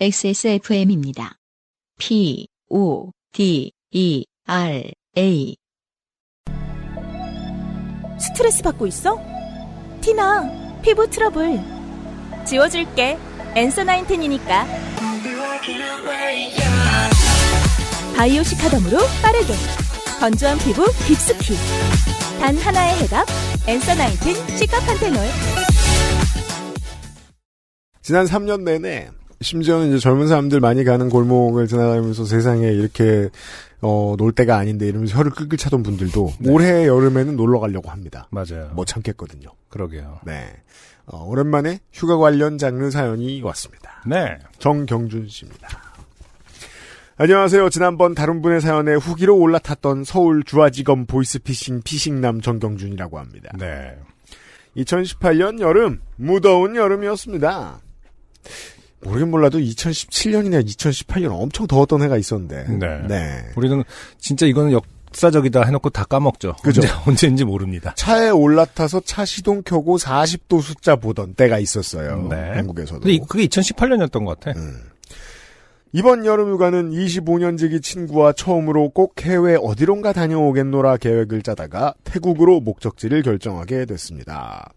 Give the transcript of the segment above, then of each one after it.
XSFM입니다. P, O, D, E, R, A. 스트레스 받고 있어? 티나, 피부 트러블. 지워줄게. 엔서 나인텐이니까. 바이오 시카덤으로 빠르게. 건조한 피부 깊숙이. 단 하나의 해답. 엔서 나인텐 시카판테놀. 지난 3년 내내 심지어는 이제 젊은 사람들 많이 가는 골목을 지나다니면서 세상에 이렇게 어, 놀 때가 아닌데 이러면서 혀를 끌끌 차던 분들도 네. 올해 여름에는 놀러 가려고 합니다. 맞아요. 못 참겠거든요. 그러게요. 네. 어, 오랜만에 휴가 관련 장르 사연이 왔습니다. 네. 정경준 씨입니다. 안녕하세요. 지난번 다른 분의 사연에 후기로 올라탔던 서울 주화지검 보이스피싱 피싱남 정경준이라고 합니다. 네. 2018년 여름, 무더운 여름이었습니다. 모르긴 몰라도 2017년이나 2018년 엄청 더웠던 해가 있었는데. 네. 우리는 진짜 이거는 역사적이다 해놓고 다 까먹죠. 그죠. 언제, 언제 인지 모릅니다. 차에 올라타서 차 시동 켜고 40도 숫자 보던 때가 있었어요. 네. 한국에서도. 근데 이- 그게 2018년이었던 것 같아. 음. 이번 여름 휴가는 25년지기 친구와 처음으로 꼭 해외 어디론가 다녀오겠노라 계획을 짜다가 태국으로 목적지를 결정하게 됐습니다.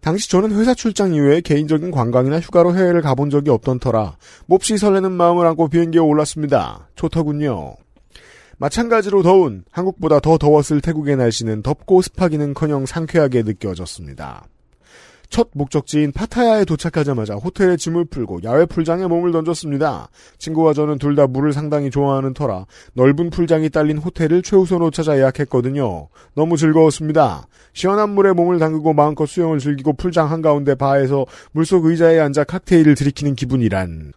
당시 저는 회사 출장 이외에 개인적인 관광이나 휴가로 해외를 가본 적이 없던 터라 몹시 설레는 마음을 안고 비행기에 올랐습니다. 좋더군요. 마찬가지로 더운 한국보다 더 더웠을 태국의 날씨는 덥고 습하기는커녕 상쾌하게 느껴졌습니다. 첫 목적지인 파타야에 도착하자마자 호텔에 짐을 풀고 야외 풀장에 몸을 던졌습니다. 친구와 저는 둘 다 물을 상당히 좋아하는 터라 넓은 풀장이 딸린 호텔을 최우선으로 찾아 예약했거든요. 너무 즐거웠습니다. 시원한 물에 몸을 담그고 마음껏 수영을 즐기고 풀장 한가운데 바에서 물속 의자에 앉아 칵테일을 들이키는 기분이란.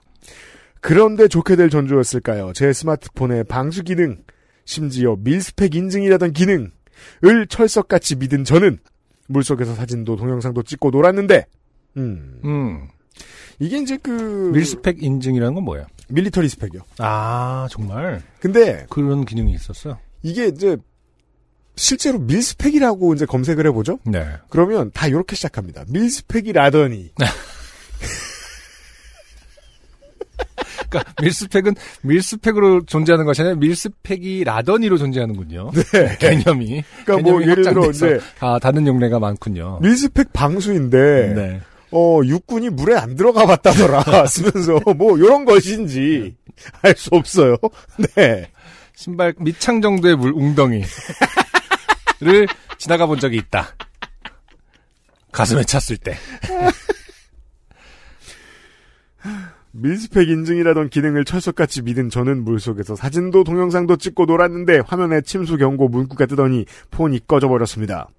그런데 좋게 될 전주였을까요? 제 스마트폰의 방수 기능, 심지어 밀스펙 인증이라던 기능을 철석같이 믿은 저는 물속에서 사진도 동영상도 찍고 놀았는데, 음, 음. 이게 이제 그 밀스펙 인증이라는 건 뭐예요? 밀리터리 스펙이요. 아, 정말. 근데 그런 기능이 있었어요? 이게 이제 실제로 밀스펙이라고 이제 검색을 해보죠. 네. 그러면 다 이렇게 시작합니다. 밀스펙이라더니 그러니까 밀스펙은 밀스펙으로 존재하는 것이 아니라 밀스펙이 라더니로 존재하는군요. 네. 개념이. 그러니까 뭐 개념이 예를 들어 이제 아, 다른 용례가 많군요. 밀스펙 방수인데 네. 어 육군이 물에 안 들어가 봤다더라 쓰면서 뭐 이런 것인지 알 수 없어요. 네. 신발 밑창 정도의 물 웅덩이를 지나가 본 적이 있다. 가슴에 찼을 때. 밀스펙 인증이라던 기능을 철석같이 믿은 저는 물속에서 사진도 동영상도 찍고 놀았는데 화면에 침수 경고 문구가 뜨더니 폰이 꺼져버렸습니다.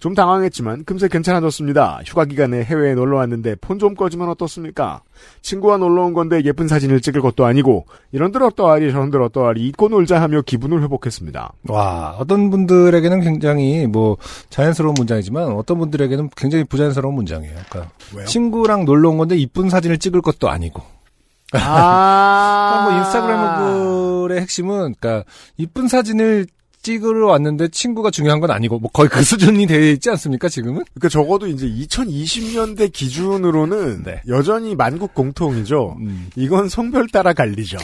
좀 당황했지만 금세 괜찮아졌습니다. 휴가 기간에 해외에 놀러 왔는데 폰 좀 꺼지면 어떻습니까? 친구와 놀러 온 건데 예쁜 사진을 찍을 것도 아니고 이런들 어떠하리 저런들 어떠하리 잊고 놀자 하며 기분을 회복했습니다. 와, 어떤 분들에게는 굉장히 뭐 자연스러운 문장이지만 어떤 분들에게는 굉장히 부자연스러운 문장이에요. 그러니까 왜요? 친구랑 놀러 온 건데 이쁜 사진을 찍을 것도 아니고. 아, 뭐 인스타그램 글의 핵심은 그러니까 이쁜 사진을 찍으러 왔는데 친구가 중요한 건 아니고 뭐 거의 그 수준이 돼 있지 않습니까 지금은? 그러니까 적어도 이제 2020년대 기준으로는 네. 여전히 만국 공통이죠. 음. 이건 성별 따라 갈리죠.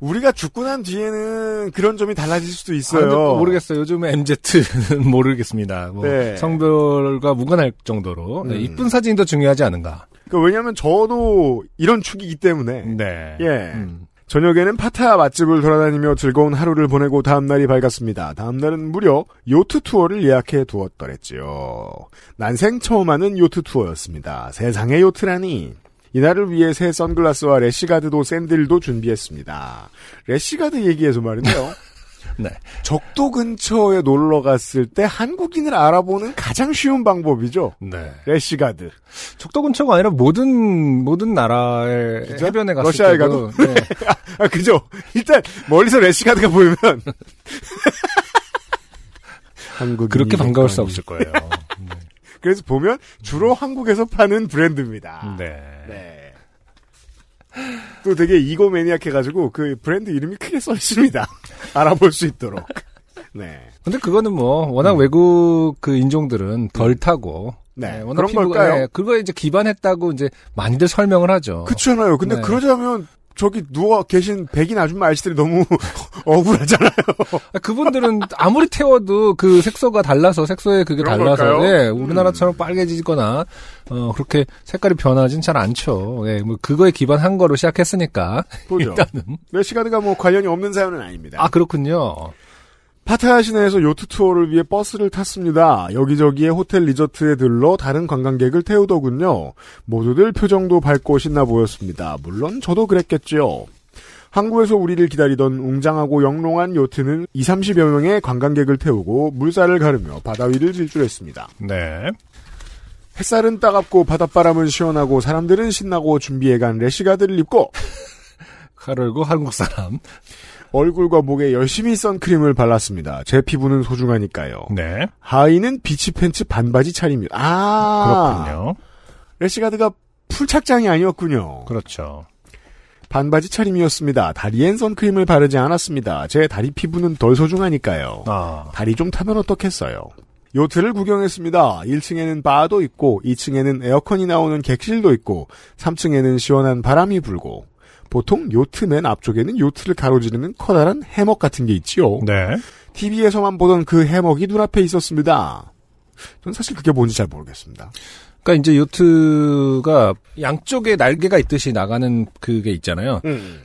우리가 죽고 난 뒤에는 그런 점이 달라질 수도 아, 있어요. 뭐 모르겠어요. 요즘에 MZ는 모르겠습니다. 뭐 네. 성별과 무관할 정도로 네, 음. 이쁜 사진이 더 중요하지 않은가. 그러니까 왜냐하면 저도 이런 축이기 때문에 네. 예. 음. 저녁에는 파타야 맛집을 돌아다니며 즐거운 하루를 보내고 다음날이 밝았습니다. 다음날은 무려 요트 투어를 예약해 두었더랬지요. 난생 처음 하는 요트 투어였습니다. 세상에 요트라니. 이날을 위해 새 선글라스와 래시가드도 샌들도 준비했습니다. 래시가드 얘기해서 말인데요. 네. 적도 근처에 놀러 갔을 때 한국인을 알아보는 가장 쉬운 방법이죠. 네. 래시가드. 적도 근처가 아니라 모든 모든 나라의 진짜? 해변에 갔을 러시아에 때도 가도? 네. 아, 그죠? 일단, 멀리서 래시가드가 보이면. 한국 그렇게 반가울 수 없을 거예요. 그래서 보면 주로 한국에서 파는 브랜드입니다. 네. 네. 또 되게 이거 매니악해가지고 그 브랜드 이름이 크게 써 있습니다. 알아볼 수 있도록. 네. 근데 그거는 뭐 워낙 외국 그 인종들은 덜 타고 네, 워낙 그런 피부가, 걸까요? 예, 그거에 이제 기반했다고 이제 많이들 설명을 하죠. 그렇잖아요. 근데 네. 그러자면 저기 누워 계신 백인 아줌마 아저씨들이 너무 억울하잖아요. 아, 그분들은 아무리 태워도 그 색소가 달라서 색소에 그게 달라서? 예, 음. 우리나라처럼 빨개지거나 어 그렇게 색깔이 변하진 잘 않죠. 예, 뭐 그거에 기반한 거로 시작했으니까 보죠. 일단은 레시가드가 뭐 관련이 없는 사연은 아닙니다. 아 그렇군요. 파타야 시내에서 요트 투어를 위해 버스를 탔습니다. 여기저기에 호텔 리조트에 들러 다른 관광객을 태우더군요. 모두들 표정도 밝고 신나 보였습니다. 물론 저도 그랬겠죠. 항구에서 우리를 기다리던 웅장하고 영롱한 요트는 2, 30여 명의 관광객을 태우고 물살을 가르며 바다 위를 질주했습니다. 네. 햇살은 따갑고 바닷바람은 시원하고 사람들은 신나고 준비해간 래시가드를 입고 칼을 고 한국 사람. 얼굴과 목에 열심히 선크림을 발랐습니다. 제 피부는 소중하니까요. 네. 하의는 비치 팬츠 반바지 차림입니다. 아, 그렇군요. 래시가드가 full 착장이 아니었군요. 그렇죠. 반바지 차림이었습니다. 다리엔 선크림을 바르지 않았습니다. 제 다리 피부는 덜 소중하니까요. 아. 다리 좀 타면 어떻겠어요. 요트를 구경했습니다. 1층에는 바도 있고 2층에는 에어컨이 나오는 객실도 있고 3층에는 시원한 바람이 불고 보통 요트 맨 앞쪽에는 요트를 가로지르는 커다란 해먹 같은 게 있지요. 네. TV에서만 보던 그 해먹이 눈앞에 있었습니다. 전 사실 그게 뭔지 잘 모르겠습니다. 그러니까 이제 요트가 양쪽에 날개가 있듯이 나가는 그게 있잖아요.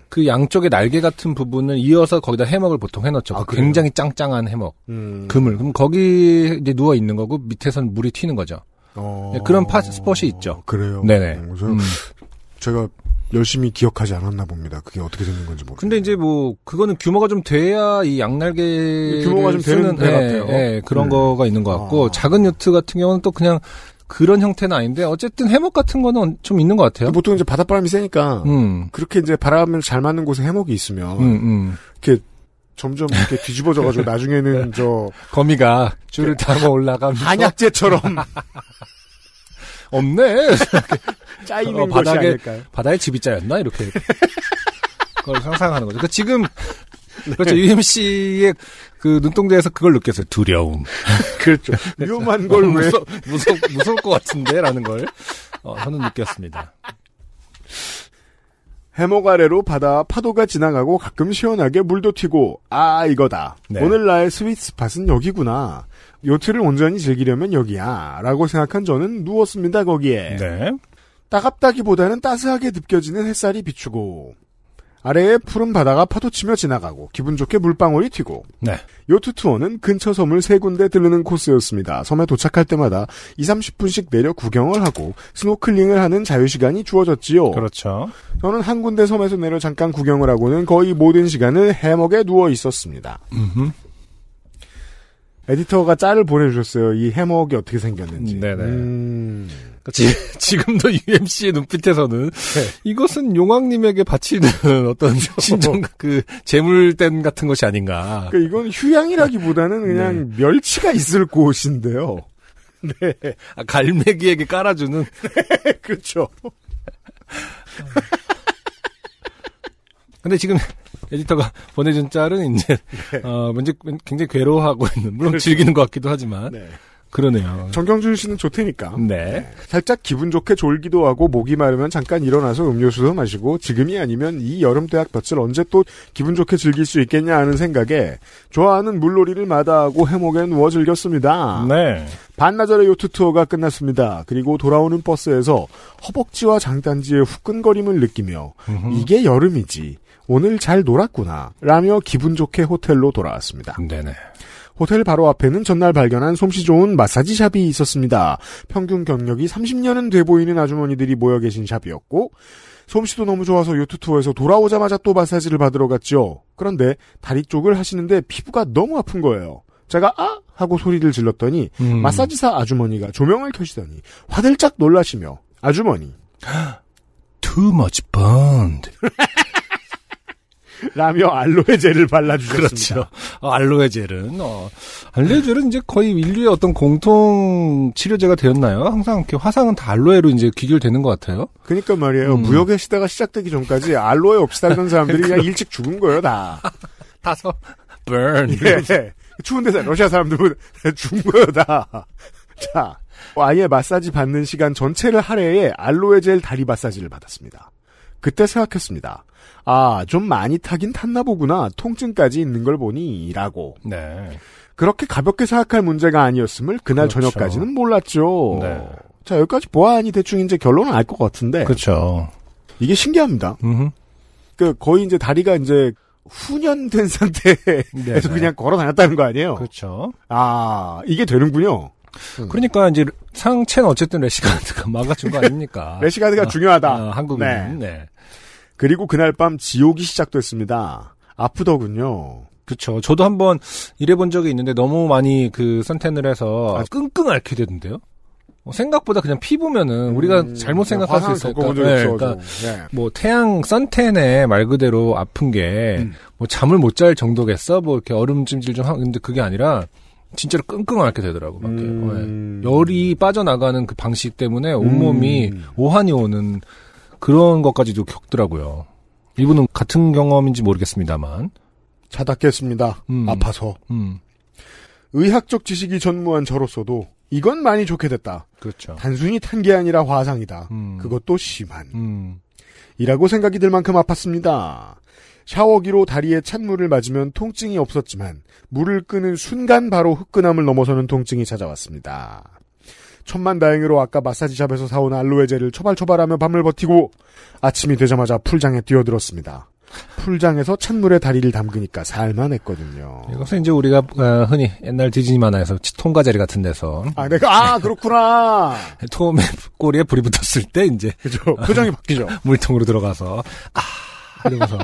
그 양쪽에 날개 같은 부분을 이어서 거기다 해먹을 보통 해놓죠. 아? 굉장히 짱짱한 해먹. 음. 그물. 그럼 거기 이제 누워 있는 거고 밑에선 물이 튀는 거죠. 어... 네, 그런 파 스폿이 있죠. 그래요. 네네. 음, 저- 음. 제가 열심히 기억하지 않았나 봅니다. 그게 어떻게 되는 건지 모르겠어요. 근데 이제 뭐 그거는 규모가 좀 돼야 이 양날개 규모가 좀 되는 배 같아요. 예, 그런 음. 거가 있는 것 같고 아. 작은 요트 같은 경우는 또 그냥 그런 형태는 아닌데 어쨌든 해먹 같은 거는 좀 있는 것 같아요. 보통 이제 바닷바람이 세니까 음. 그렇게 이제 바람을 잘 맞는 곳에 해먹이 있으면 음, 음. 점점 이렇게 뒤집어져가지고 나중에는 저 거미가 줄을 타고 올라가면서 한약재처럼 없네. 짜이는 어, 바닥에- 아닐까요? 바다에 집이 짜였나 이렇게 그걸 상상하는 거죠. 그 지금 그렇죠. UMC의 그 눈동자에서 그걸 느꼈어요. 두려움. 그렇죠. 위험한 걸 왜? 무서, 무서, 무서울 것 같은데 라는 걸 어, 저는 느꼈습니다. 해먹 아래로 바다 파도가 지나가고 가끔 시원하게 물도 튀고 아 이거다. 네. 오늘 나의 스윗 스팟은 여기구나. 요트를 온전히 즐기려면 여기야. 라고 생각한 저는 누웠습니다 거기에. 네. 따갑다기보다는 따스하게 느껴지는 햇살이 비추고 아래에 푸른 바다가 파도치며 지나가고 기분 좋게 물방울이 튀고 네. 요트 투어는 근처 섬을 세 군데 들르는 코스였습니다. 섬에 도착할 때마다 2, 30분씩 내려 구경을 하고 스노클링을 하는 자유시간이 주어졌지요. 그렇죠. 저는 한 군데 섬에서 내려 잠깐 구경을 하고는 거의 모든 시간을 해먹에 누워 있었습니다. 음흠. 에디터가 짤을 보내주셨어요. 이 해먹이 어떻게 생겼는지. 네네. 음, 그러니까 지, 지금도 UMC의 눈빛에서는 이것은 용왕님에게 바치는 어떤 신정 그 재물된 같은 것이 아닌가. 그러니까 이건 휴양이라기보다는 그냥 멸치가 있을 곳인데요. 네, 아, 갈매기에게 깔아주는 그렇죠. 근데 지금 에디터가 보내준 짤은 이제 어 뭔지 굉장히 괴로워하고 있는 물론 즐기는 것 같기도 하지만 네. 그러네요. 정경준 씨는 좋다니까. 네. 살짝 기분 좋게 졸기도 하고 목이 마르면 잠깐 일어나서 음료수도 마시고 지금이 아니면 이 여름 대학 볕을 언제 또 기분 좋게 즐길 수 있겠냐 하는 생각에 좋아하는 물놀이를 마다하고 해먹에 누워 즐겼습니다. 네. 반나절의 요트 투어가 끝났습니다. 그리고 돌아오는 버스에서 허벅지와 장단지의 후끈거림을 느끼며 이게 여름이지. 오늘 잘 놀았구나. 라며 기분 좋게 호텔로 돌아왔습니다. 네네. 호텔 바로 앞에는 전날 발견한 솜씨 좋은 마사지 샵이 있었습니다. 평균 경력이 30년은 돼 보이는 아주머니들이 모여 계신 샵이었고 솜씨도 너무 좋아서 요트 투어에서 돌아오자마자 또 마사지를 받으러 갔죠. 그런데 다리 쪽을 하시는데 피부가 너무 아픈 거예요. 제가 아 하고 소리를 질렀더니 음. 마사지사 아주머니가 조명을 켜시더니 화들짝 놀라시며 아주머니 Too much bond. 라며 알로에 젤을 발라주셨습니다. 그렇죠. 어, 알로에 젤은 어, 알로에 젤은 이제 거의 인류의 어떤 공통 치료제가 되었나요? 항상 이렇게 화상은 다 알로에로 이제 귀결되는 것 같아요. 그러니까 말이에요. 음. 무역의 시대가 시작되기 전까지 알로에 없이 살던 사람들이 그냥 일찍 죽은 거예요, 다. 타서 burn. 예. 추운 데서 러시아 사람들은 죽은 거예요, 다. 자, 아예 마사지 받는 시간 전체를 할애해 알로에 젤 다리 마사지를 받았습니다. 그때 생각했습니다. 아, 좀 많이 타긴 탔나 보구나. 통증까지 있는 걸 보니, 라고. 네. 그렇게 가볍게 생각할 문제가 아니었음을 그날 그렇죠. 저녁까지는 몰랐죠. 네. 자, 여기까지 보아하니 대충 이제 결론은 알 것 같은데. 그렇죠. 이게 신기합니다. 음. 그, 거의 이제 다리가 이제 훈연된 상태에서 네. 그냥 걸어 다녔다는 거 아니에요? 그렇죠. 아, 이게 되는군요. 그러니까 이제 상체는 어쨌든 레시가드가 막아준 거 아닙니까? 레시가드가 아, 중요하다. 아, 한국은. 네. 네. 그리고 그날 밤 지옥이 시작됐습니다. 아프더군요. 그렇죠. 저도 한번 일해본 적이 있는데 너무 많이 그 선텐을 해서 아, 끙끙 앓게 되던데요. 어, 생각보다 그냥 피부면은 우리가 음, 잘못 생각할 수 있으니까. 네. 그러니까 네. 뭐 태양 선텐에 말 그대로 아픈 게 음. 뭐 잠을 못 잘 정도겠어? 뭐 이렇게 얼음 찜질 좀 하고 근데 그게 아니라 진짜로 끙끙 앓게 되더라고. 막 이렇게. 음. 네. 열이 빠져나가는 그 방식 때문에 온몸이 음. 오한이 오는 그런 것까지도 겪더라고요. 이분은 같은 경험인지 모르겠습니다만. 차답겠습니다. 음. 아파서. 음. 의학적 지식이 전무한 저로서도 이건 많이 좋게 됐다. 그렇죠. 단순히 탄 게 아니라 화상이다. 음. 그것도 심한. 음. 이라고 생각이 들 만큼 아팠습니다. 샤워기로 다리에 찬물을 맞으면 통증이 없었지만 물을 끄는 순간 바로 후끈함을 넘어서는 통증이 찾아왔습니다. 천만 다행으로 아까 마사지샵에서 사온 알로에 젤을 처발처발하며 밤을 버티고 아침이 되자마자 풀장에 뛰어들었습니다. 풀장에서 찬물에 다리를 담그니까 살만했거든요. 이것은 이제 우리가 어, 흔히 옛날 디즈니 만화에서 통과 자리 같은 데서 아, 내가 아 그렇구나. 톰의 꼬리에 불이 붙었을 때 이제 그죠. 표정이 바뀌죠. 물통으로 들어가서 아 이러면서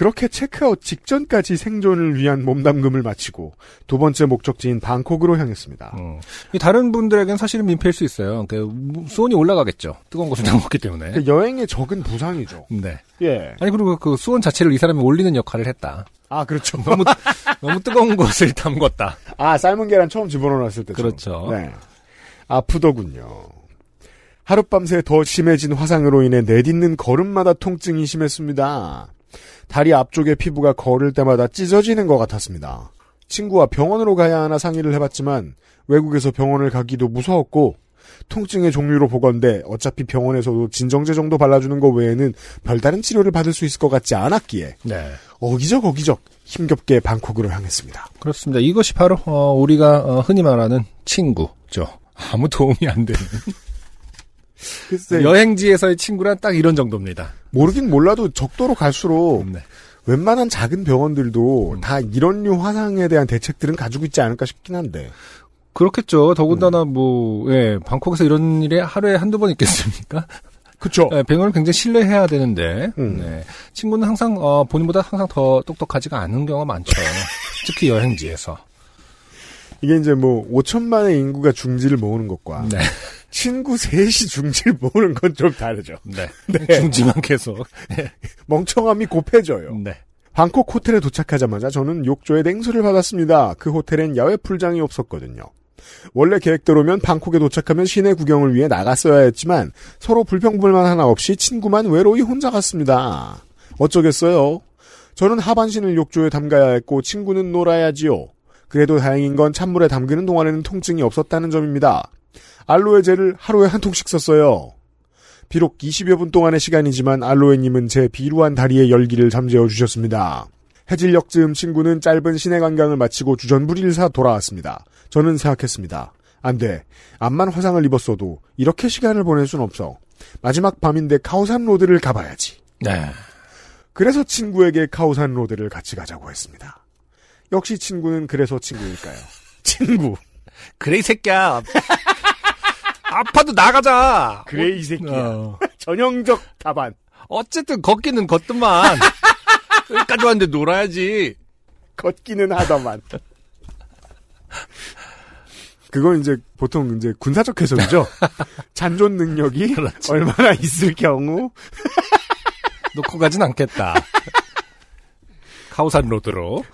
그렇게 체크아웃 직전까지 생존을 위한 몸담금을 마치고 두 번째 목적지인 방콕으로 향했습니다. 음. 이 다른 분들에겐 사실은 민폐일 수 있어요. 그 수온이 올라가겠죠. 뜨거운 것을 먹기 때문에. 그 여행의 적은 부상이죠. 네. 예. 아니 그리고 그 수온 자체를 이 사람이 올리는 역할을 했다. 아 그렇죠. 너무 너무 뜨거운 것을 담궜다. 아 삶은 계란 처음 집어넣었을 때. 그렇죠. 네. 아프더군요. 하룻밤새 더 심해진 화상으로 인해 내딛는 걸음마다 통증이 심했습니다. 다리 앞쪽의 피부가 걸을 때마다 찢어지는 것 같았습니다. 친구와 병원으로 가야 하나 상의를 해봤지만 외국에서 병원을 가기도 무서웠고 통증의 종류로 보건대 어차피 병원에서도 진정제 정도 발라주는 것 외에는 별다른 치료를 받을 수 있을 것 같지 않았기에 네. 어기적 어기적 힘겹게 방콕으로 향했습니다. 그렇습니다. 이것이 바로 어, 우리가 어, 흔히 말하는 친구죠. 아무 도움이 안 되는 글쎄 여행지에서의 친구란 딱 이런 정도입니다. 모르긴 몰라도 적도로 갈수록 네. 웬만한 작은 병원들도 다 이런 류 화상에 대한 대책들은 가지고 있지 않을까 싶긴 한데. 그렇겠죠. 더군다나 뭐 예, 방콕에서 이런 일이 하루에 한두 번 있겠습니까? 그쵸. 예, 병원을 굉장히 신뢰해야 되는데 음. 네. 친구는 항상 어, 본인보다 항상 더 똑똑하지가 않은 경우가 많죠. 특히 여행지에서. 이게 이제 뭐 5천만의 인구가 중지를 모으는 것과 네. 친구 셋이 중지를 모으는 건 좀 다르죠. 네. 중지만 계속. 멍청함이 곱해져요. 네. 방콕 호텔에 도착하자마자 저는 욕조에 냉수를 받았습니다. 그 호텔엔 야외 풀장이 없었거든요. 원래 계획대로면 방콕에 도착하면 시내 구경을 위해 나갔어야 했지만 서로 불평불만 하나 없이 친구만 외로이 혼자 갔습니다. 어쩌겠어요. 저는 하반신을 욕조에 담가야 했고 친구는 놀아야지요. 그래도 다행인 건 찬물에 담그는 동안에는 통증이 없었다는 점입니다. 알로에 젤을 하루에 한 통씩 썼어요. 비록 20여 분 동안의 시간이지만 알로에님은 제 비루한 다리의 열기를 잠재워 주셨습니다. 해질녘 즈음 친구는 짧은 시내 관광을 마치고 주전부리를 사 돌아왔습니다. 저는 생각했습니다. 안 돼. 암만 화상을 입었어도 이렇게 시간을 보낼 순 없어. 마지막 밤인데 카오산 로드를 가봐야지. 네. 그래서 친구에게 카오산 로드를 같이 가자고 했습니다. 역시 친구는 그래서 친구일까요? 친구. 그래 이 새끼야. 아파도 나가자. 그래 이 새끼야. 어. 전형적 답안. 어쨌든 걷기는 걷더만. 여기까지 왔는데 놀아야지. 걷기는 하더만. 그건 이제 보통 이제 군사적 해석이죠. 잔존 능력이 그렇지. 얼마나 있을 경우 놓고 가진 않겠다. 카오산 로드로.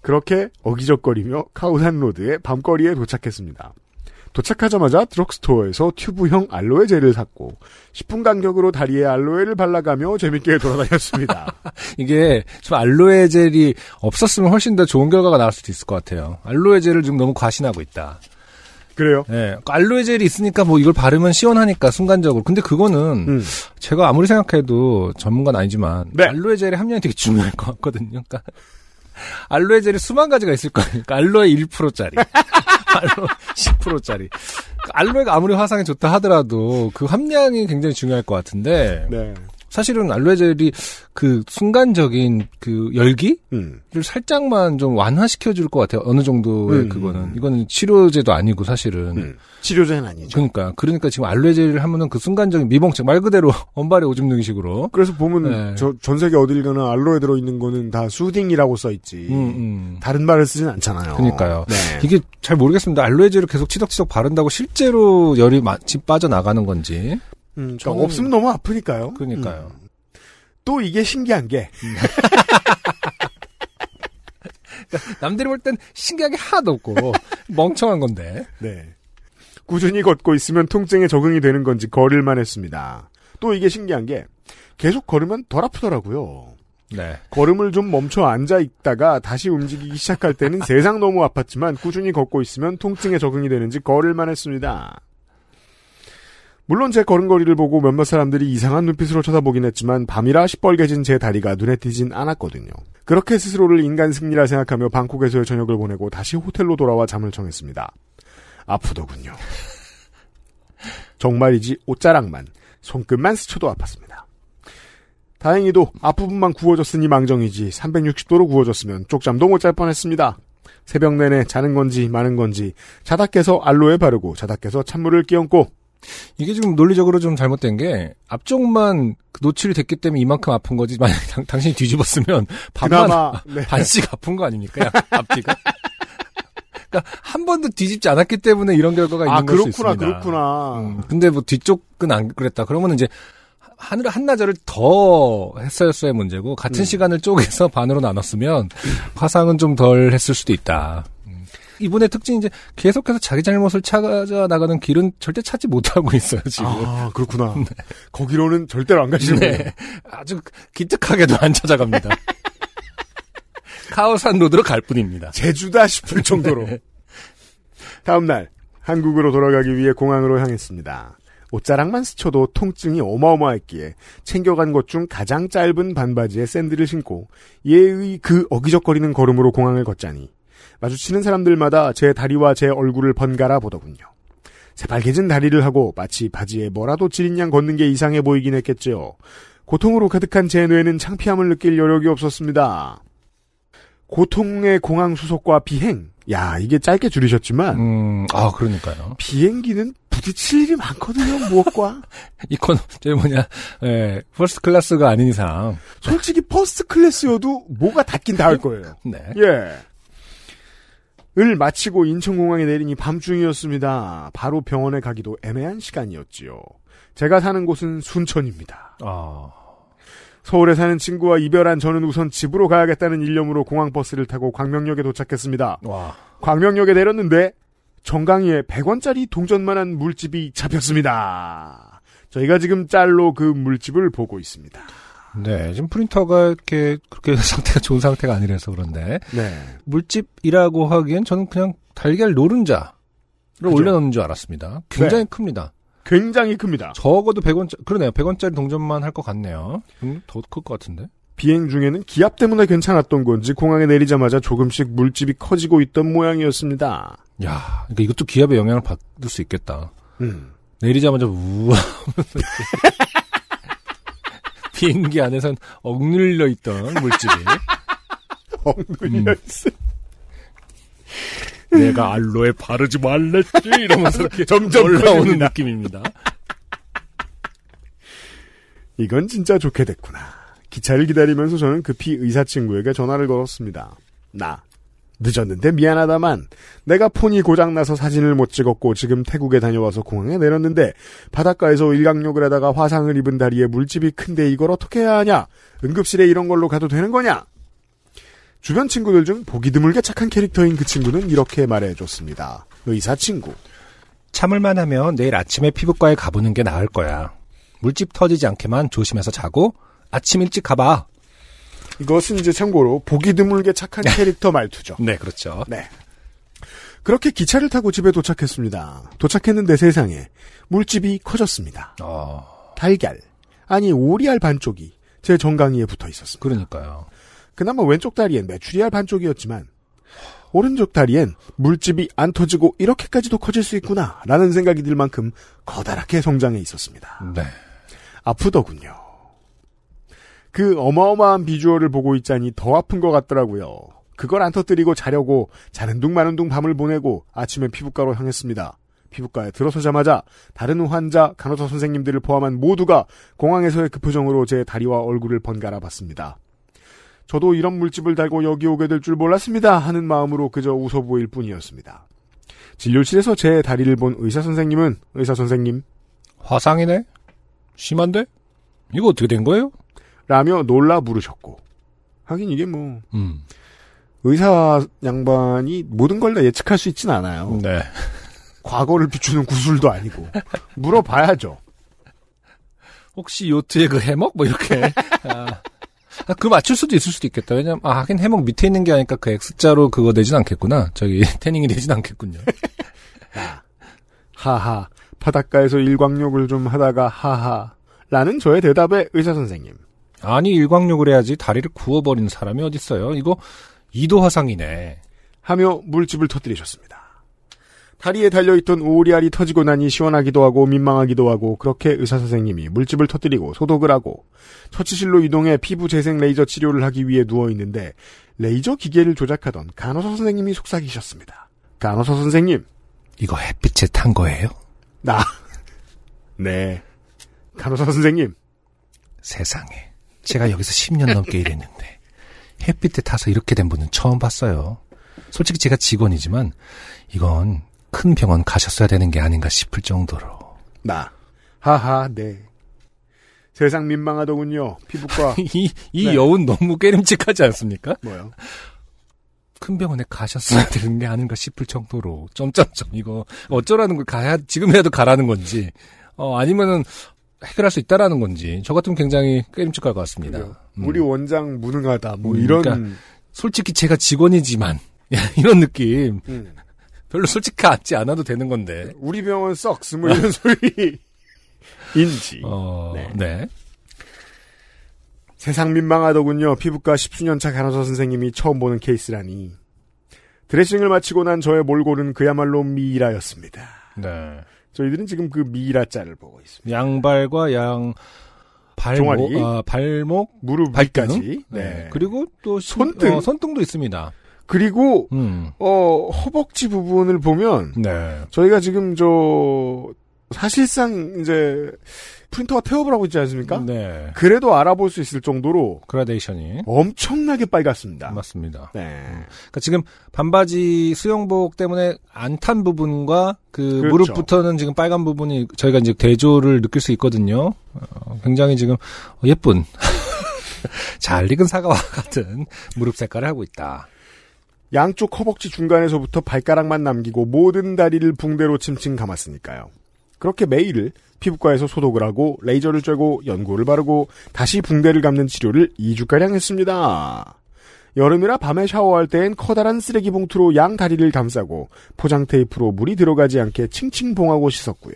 그렇게 어기적거리며 카오산 로드의 밤거리에 도착했습니다. 도착하자마자 드럭스토어에서 튜브형 알로에 젤을 샀고 10분 간격으로 다리에 알로에를 발라가며 재밌게 돌아다녔습니다. 이게 좀 알로에 젤이 없었으면 훨씬 더 좋은 결과가 나올 수도 있을 것 같아요. 알로에 젤을 지금 너무 과신하고 있다. 그래요? 네, 알로에 젤이 있으니까 뭐 이걸 바르면 시원하니까 순간적으로. 근데 그거는 음. 제가 아무리 생각해도 전문가는 아니지만 네. 알로에 젤의 함량이 되게 중요할 것 같거든요. 그러니까 알로에 젤이 수만 가지가 있을 거예요. 그러니까 알로에 1%짜리, 알로에 10%짜리. 알로에가 아무리 화상에 좋다 하더라도 그 함량이 굉장히 중요할 것 같은데 네. 사실은 알로에 젤이 그 순간적인 그 열기를 음. 살짝만 좀 완화시켜 줄 것 같아요. 어느 정도의 음. 그거는 이거는 치료제도 아니고 사실은 음. 치료제는 아니죠. 그러니까 그러니까 지금 알로에 젤을 하면은 그 순간적인 미봉책 말 그대로 언발에 오줌 누기식으로 그래서 보면 네. 저, 전 세계 어딜 가나 알로에 들어 있는 거는 다 수딩이라고 써 있지. 음, 음. 다른 말을 쓰진 않잖아요. 그러니까요. 네. 이게 잘 모르겠습니다. 알로에 젤을 계속 치덕치덕 바른다고 실제로 열이 마치 빠져나가는 건지. 음, 그러니까 저는- 없으면 너무 아프니까요. 그러니까요. 음. 또 이게 신기한 게 남들이 볼 땐 신기한 게 하나도 없고 멍청한 건데. 네. 꾸준히 걷고 있으면 통증에 적응이 되는 건지 걸을만 했습니다. 또 이게 신기한 게 계속 걸으면 덜 아프더라고요. 네. 걸음을 좀 멈춰 앉아 있다가 다시 움직이기 시작할 때는 세상 너무 아팠지만 꾸준히 걷고 있으면 통증에 적응이 되는지 걸을만 했습니다. 물론 제 걸음걸이를 보고 몇몇 사람들이 이상한 눈빛으로 쳐다보긴 했지만 밤이라 시뻘개진 제 다리가 눈에 띄진 않았거든요. 그렇게 스스로를 인간 승리라 생각하며 방콕에서의 저녁을 보내고 다시 호텔로 돌아와 잠을 청했습니다. 아프더군요. 정말이지 옷자락만 손끝만 스쳐도 아팠습니다. 다행히도 앞부분만 구워졌으니 망정이지 360도로 구워졌으면 쪽잠도 못 잘 뻔했습니다. 새벽 내내 자는 건지 마는 건지 자다 깨서 알로에 바르고 자다 깨서 찬물을 끼얹고 이게 지금 논리적으로 좀 잘못된 게 앞쪽만 그 노출이 됐기 때문에 이만큼 아픈 거지 만약 당, 당신이 뒤집었으면 반만 그나마 네. 반씩 아픈 거 아닙니까? 야, 앞뒤가. 그러니까 한 번도 뒤집지 않았기 때문에 이런 결과가 있는 아 걸수 그렇구나 있습니다. 그렇구나 음, 근데 뭐 뒤쪽은 안 그랬다. 그러면 이제 하늘 한나절을 더 했어야의 문제고 같은 음. 시간을 쪼개서 반으로 나눴으면 화상은 좀 덜 했을 수도 있다. 음. 이분의 특징이 이제 계속해서 자기 잘못을 찾아 나가는 길은 절대 찾지 못하고 있어요 지금. 아 그렇구나 거기로는 절대로 안 가시는군요 네. 아주 기특하게도 안 찾아갑니다. 카오산 로드로 갈 뿐입니다. 제주다 싶을 정도로 네. 다음 날 한국으로 돌아가기 위해 공항으로 향했습니다. 옷자락만 스쳐도 통증이 어마어마했기에 챙겨간 것 중 가장 짧은 반바지에 샌들을 신고 예의 그 어기적거리는 걸음으로 공항을 걷자니 마주치는 사람들마다 제 다리와 제 얼굴을 번갈아 보더군요. 새빨개진 다리를 하고 마치 바지에 뭐라도 지린 양 걷는 게 이상해 보이긴 했겠지요. 고통으로 가득한 제 뇌는 창피함을 느낄 여력이 없었습니다. 고통의 공항 수속과 비행. 야, 이게 짧게 줄이셨지만 음, 아 그러니까요. 비행기는 부딪힐 일이 많거든요, 무엇과. 이건 저희 뭐냐, 예, first class가 아닌 이상, 솔직히 first class여도 뭐가 닿긴 닿을 거예요. 네. 예. 을 마치고 인천공항에 내리니 밤중이었습니다. 바로 병원에 가기도 애매한 시간이었지요. 제가 사는 곳은 순천입니다. 아, 서울에 사는 친구와 이별한 저는 우선 집으로 가야겠다는 일념으로 공항버스를 타고 광명역에 도착했습니다. 와, 광명역에 내렸는데 정강이에 100원짜리 동전만한 물집이 잡혔습니다. 저희가 지금 짤로 그 물집을 보고 있습니다. 네, 지금 프린터가 이렇게 그렇게 상태가 좋은 상태가 아니라서 그런데 네. 물집이라고 하기엔 저는 그냥 달걀 노른자를 그죠. 올려놓는 줄 알았습니다. 굉장히 큽니다. 굉장히 큽니다. 적어도 100원, 그러네요. 100원짜리 동전만 할 것 같네요. 음, 더클 것 같은데? 비행 중에는 기압 때문에 괜찮았던 건지 공항에 내리자마자 조금씩 물집이 커지고 있던 모양이었습니다. 야, 그러니까 이것도 기압에 영향을 받을 수 있겠다. 음. 내리자마자 우와. 비행기 안에선 억눌려 있던 물집이. 엉눌려 있어. 내가 알로에 바르지 말랬지 이러면서 점점 올라오는. 느낌입니다. 이건 진짜 좋게 됐구나. 기차를 기다리면서 저는 급히 의사 친구에게 전화를 걸었습니다. 나 늦었는데 미안하다만 내가 폰이 고장나서 사진을 못 찍었고 지금 태국에 다녀와서 공항에 내렸는데 바닷가에서 일광욕을 하다가 화상을 입은 다리에 물집이 큰데 이걸 어떻게 해야 하냐? 응급실에 이런 걸로 가도 되는 거냐? 주변 친구들 중 보기 드물게 착한 캐릭터인 그 친구는 이렇게 말해줬습니다. 의사 친구. 참을만 하면 내일 아침에 피부과에 가보는 게 나을 거야. 물집 터지지 않게만 조심해서 자고 아침 일찍 가봐. 이것은 이제 참고로 보기 드물게 착한 캐릭터 말투죠. 네, 그렇죠. 네. 그렇게 기차를 타고 집에 도착했습니다. 도착했는데 세상에 물집이 커졌습니다. 어, 달걀, 아니 오리알 반쪽이 제 정강이에 붙어 있었습니다. 그러니까요. 그나마 왼쪽 다리엔 메추리알 반쪽이었지만 오른쪽 다리엔 물집이 안 터지고 이렇게까지도 커질 수 있구나 라는 생각이 들 만큼 커다랗게 성장해 있었습니다. 네. 아프더군요. 그 어마어마한 비주얼을 보고 있자니 더 아픈 것 같더라고요. 그걸 안 터뜨리고 자려고 자는 둥 마는 둥 밤을 보내고 아침에 피부과로 향했습니다. 피부과에 들어서자마자 다른 환자, 간호사 선생님들을 포함한 모두가 공항에서의 급표정으로 제 다리와 얼굴을 번갈아 봤습니다. 저도 이런 물집을 달고 여기 오게 될 줄 몰랐습니다 하는 마음으로 그저 웃어 보일 뿐이었습니다. 진료실에서 제 다리를 본 의사 선생님은 의사 선생님 화상이네? 심한데? 이거 어떻게 된 거예요? 라며 놀라 부르셨고 하긴 이게 뭐 음. 의사 양반이 모든 걸 다 예측할 수 있진 않아요. 네. 과거를 비추는 구술도 아니고 물어봐야죠. 혹시 요트의 그 해먹? 뭐 이렇게. 아, 아, 그 맞출 수도 있을 수도 있겠다. 왜냐면, 아, 하긴 해먹 밑에 있는 게 아니까 그 X자로 그거 내진 않겠구나. 저기, 태닝이 되진 않겠군요. 하하 바닷가에서 일광욕을 좀 하다가 하하 라는 저의 대답에 의사 선생님 아니, 일광욕을 해야지 다리를 구워버리는 사람이 어딨어요. 이거 2도 화상이네. 하며 물집을 터뜨리셨습니다. 다리에 달려있던 오리알이 터지고 나니 시원하기도 하고 민망하기도 하고 그렇게 의사 선생님이 물집을 터뜨리고 소독을 하고 처치실로 이동해 피부 재생 레이저 치료를 하기 위해 누워 있는데 레이저 기계를 조작하던 간호사 선생님이 속삭이셨습니다. 간호사 선생님, 이거 햇빛에 탄 거예요? 나. 네. 간호사 선생님, 세상에. 제가 여기서 10년 넘게 일했는데 햇빛에 타서 이렇게 된 분은 처음 봤어요. 솔직히 제가 직원이지만 이건 큰 병원 가셨어야 되는 게 아닌가 싶을 정도로. 나. 하하, 네. 세상 민망하더군요. 피부과. 이, 이 네. 여운 너무 깨름직하지 않습니까? 뭐요? 큰 병원에 가셨어야 되는 게 아닌가 싶을 정도로 점점점 이거 어쩌라는 걸 가야 지금 이라도 가라는 건지 어 아니면은 해결할 수 있다라는 건지 저 같으면 굉장히 깨름직할 것 같습니다. 음. 우리 원장 무능하다. 뭐 음, 이런. 그러니까 솔직히 제가 직원이지만 이런 느낌 음. 별로 솔직히 않지 않아도 되는 건데. 우리 병원 썩스 뭐 이런 소리. 인지. 어, 네. 네. 세상 민망하더군요. 피부과 10수년차 간호사 선생님이 처음 보는 케이스라니. 드레싱을 마치고 난 저의 몰골은 그야말로 미이라였습니다. 네. 저희들은 지금 그 미이라자를 보고 있습니다. 양발과 양 발목. 아, 발목, 무릎 발등. 위까지. 네. 네. 그리고 또 시- 손등. 어, 손등도 있습니다. 그리고 음. 어 허벅지 부분을 보면 네. 저희가 지금 저 사실상 이제 프린터가 태업을 하고 있지 않습니까? 네. 그래도 알아볼 수 있을 정도로 그라데이션이 엄청나게 빨갛습니다. 맞습니다. 네. 그러니까 지금 반바지 수영복 때문에 안 탄 부분과 그 그렇죠. 무릎부터는 지금 빨간 부분이 저희가 이제 대조를 느낄 수 있거든요. 어, 굉장히 지금 예쁜 잘 익은 사과와 같은 무릎 색깔을 하고 있다. 양쪽 허벅지 중간에서부터 발가락만 남기고 모든 다리를 붕대로 칭칭 감았으니까요. 그렇게 매일 피부과에서 소독을 하고 레이저를 쬐고 연고를 바르고 다시 붕대를 감는 치료를 2주가량 했습니다. 여름이라 밤에 샤워할 땐 커다란 쓰레기 봉투로 양 다리를 감싸고 포장 테이프로 물이 들어가지 않게 칭칭 봉하고 씻었고요.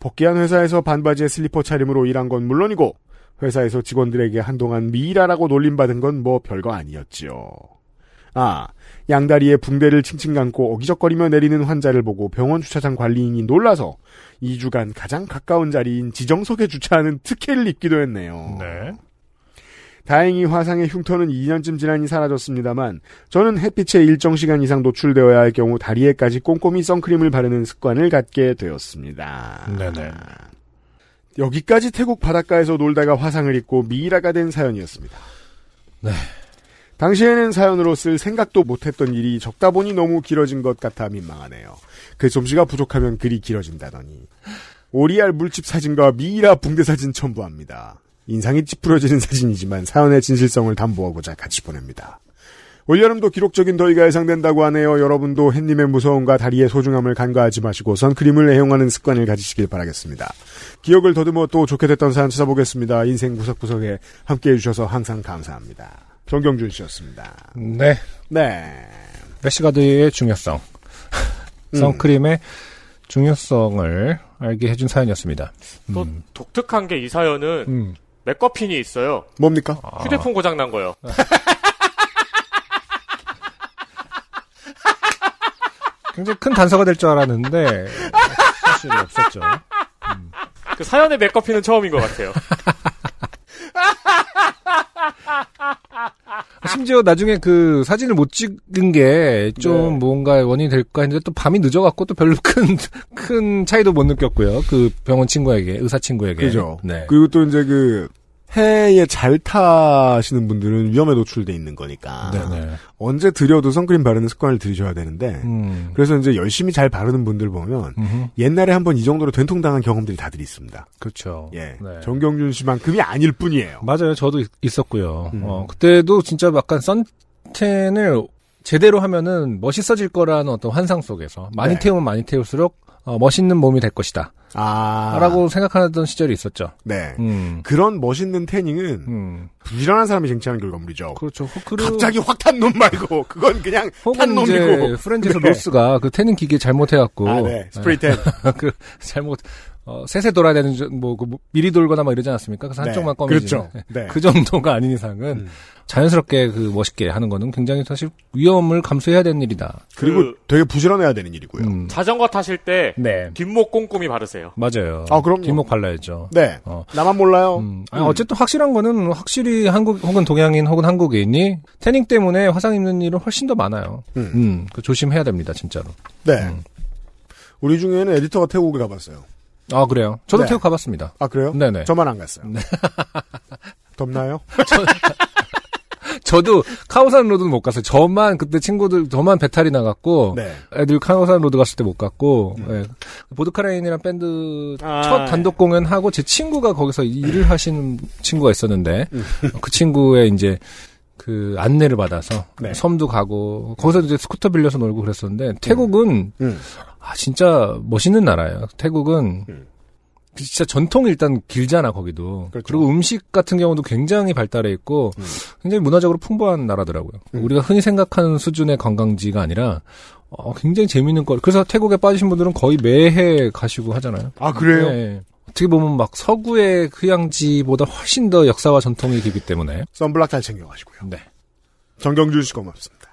복귀한 회사에서 반바지에 슬리퍼 차림으로 일한 건 물론이고 회사에서 직원들에게 한동안 미이라라고 놀림받은 건 뭐 별거 아니었지요. 아, 양다리에 붕대를 칭칭 감고 어기적거리며 내리는 환자를 보고 병원 주차장 관리인이 놀라서 2주간 가장 가까운 자리인 지정석에 주차하는 특혜를 입기도 했네요. 네. 다행히 화상의 흉터는 2년쯤 지나니 사라졌습니다만 저는 햇빛에 일정 시간 이상 노출되어야 할 경우 다리에까지 꼼꼼히 선크림을 바르는 습관을 갖게 되었습니다. 네네. 여기까지 태국 바닷가에서 놀다가 화상을 입고 미이라가 된 사연이었습니다. 네. 당시에는 사연으로 쓸 생각도 못했던 일이 적다 보니 너무 길어진 것 같아 민망하네요. 그 솜씨가 부족하면 글이 길어진다더니. 오리알 물집 사진과 미이라 붕대 사진 첨부합니다. 인상이 찌푸려지는 사진이지만 사연의 진실성을 담보하고자 같이 보냅니다. 올여름도 기록적인 더위가 예상된다고 하네요. 여러분도 햇님의 무서움과 다리의 소중함을 간과하지 마시고 선크림을 애용하는 습관을 가지시길 바라겠습니다. 기억을 더듬어 또 좋게 됐던 사연 찾아보겠습니다. 인생 구석구석에 함께해 주셔서 항상 감사합니다. 정경준 씨였습니다. 네. 네. 래시가드의 중요성, 음. 선크림의 중요성을 알게 해준 사연이었습니다. 또 음. 독특한 게 이 사연은 음. 맥커핀이 있어요. 뭡니까? 아. 휴대폰 고장 난 거요. 굉장히 큰 단서가 될 줄 알았는데 사실 없었죠. 그 사연의 맥커핀은 처음인 것 같아요. 심지어 나중에 그 사진을 못 찍은 게좀 네. 뭔가 원인이 될까 했는데 또 밤이 늦어갖고 또 별로 큰, 큰 차이도 못 느꼈고요. 그 병원 친구에게, 의사 친구에게. 그죠. 네. 그리고 또 이제 그 해에 잘 타시는 분들은 위험에 노출돼 있는 거니까 네네. 언제 들여도 선크림 바르는 습관을 들이셔야 되는데 음. 그래서 이제 열심히 잘 바르는 분들 보면 음흠. 옛날에 한번 이 정도로 된통당한 경험들이 다들 있습니다. 그렇죠. 예, 네. 정경준 씨만큼이 아닐 뿐이에요. 맞아요. 저도 있- 있었고요. 음. 어, 그때도 진짜 약간 선텐을 제대로 하면은 멋있어질 거라는 어떤 환상 속에서 많이 네. 태우면 많이 태울수록 어, 멋있는 몸이 될 것이다. 아, 라고 생각하던 시절이 있었죠. 네. 음. 그런 멋있는 태닝은 음. 부지런한 사람이 쟁취하는 결과물이죠. 그렇죠. 그리고 갑자기 확 탄 놈 말고 그건 그냥 탄 놈이고. 프렌즈에서 네. 로스가 그 태닝 기계 잘못해갖고 아, 네. 스프레이 텐. 그 잘못 어, 세세 돌아야 되는 저- 뭐 그, 미리 돌거나 막 이러지 않았습니까? 그래서 한쪽만 네. 검해지는 그렇죠. 네. 그 정도가 아닌 이상은 음. 자연스럽게 그 멋있게 하는 거는 굉장히 사실 위험을 감수해야 되는 일이다. 그리고 그 되게 부지런해야 되는 일이고요. 음. 자전거 타실 때 네. 뒷목 꼼꼼히 바르세요. 맞아요. 아, 그럼요. 뒷목 발라야죠. 네. 어. 나만 몰라요. 음. 아니, 어쨌든 확실한 거는 확실히 한국 혹은 동양인 혹은 한국인이 태닝 때문에 화상 입는 일은 훨씬 더 많아요. 음. 음, 그 조심해야 됩니다, 진짜로. 네. 음. 우리 중에는 에디터가 태국에 가봤어요. 아 그래요? 저도 네. 태국 가봤습니다. 아, 그래요? 네네. 저만 안 갔어요. 덥나요? 저 도 카오산 로드는 못 갔어요. 저만 그때 친구들 저만 배탈이 나갖고 네. 애들 카오산 로드 갔을 때 못 갔고 예. 보드카레인이랑 밴드 음. 아, 첫 단독 공연 하고 제 친구가 거기서 일을 하시는 친구가 있었는데 음. 그 친구의 이제 그 안내를 받아서 네. 섬도 가고 거기서 이제 스쿠터 빌려서 놀고 그랬었는데 태국은 음. 아 진짜 멋있는 나라예요. 태국은 음. 진짜 전통이 일단 길잖아 거기도. 그렇죠. 그리고 음식 같은 경우도 굉장히 발달해 있고 음. 굉장히 문화적으로 풍부한 나라더라고요. 음. 우리가 흔히 생각하는 수준의 관광지가 아니라 어, 굉장히 재밌는 거. 그래서 태국에 빠지신 분들은 거의 매해 가시고 하잖아요. 아, 그래요? 네. 어떻게 보면 막 서구의 휴양지보다 훨씬 더 역사와 전통이 길기 때문에. 썬블락 잘 챙겨가시고요. 네. 정경준 씨 고맙습니다.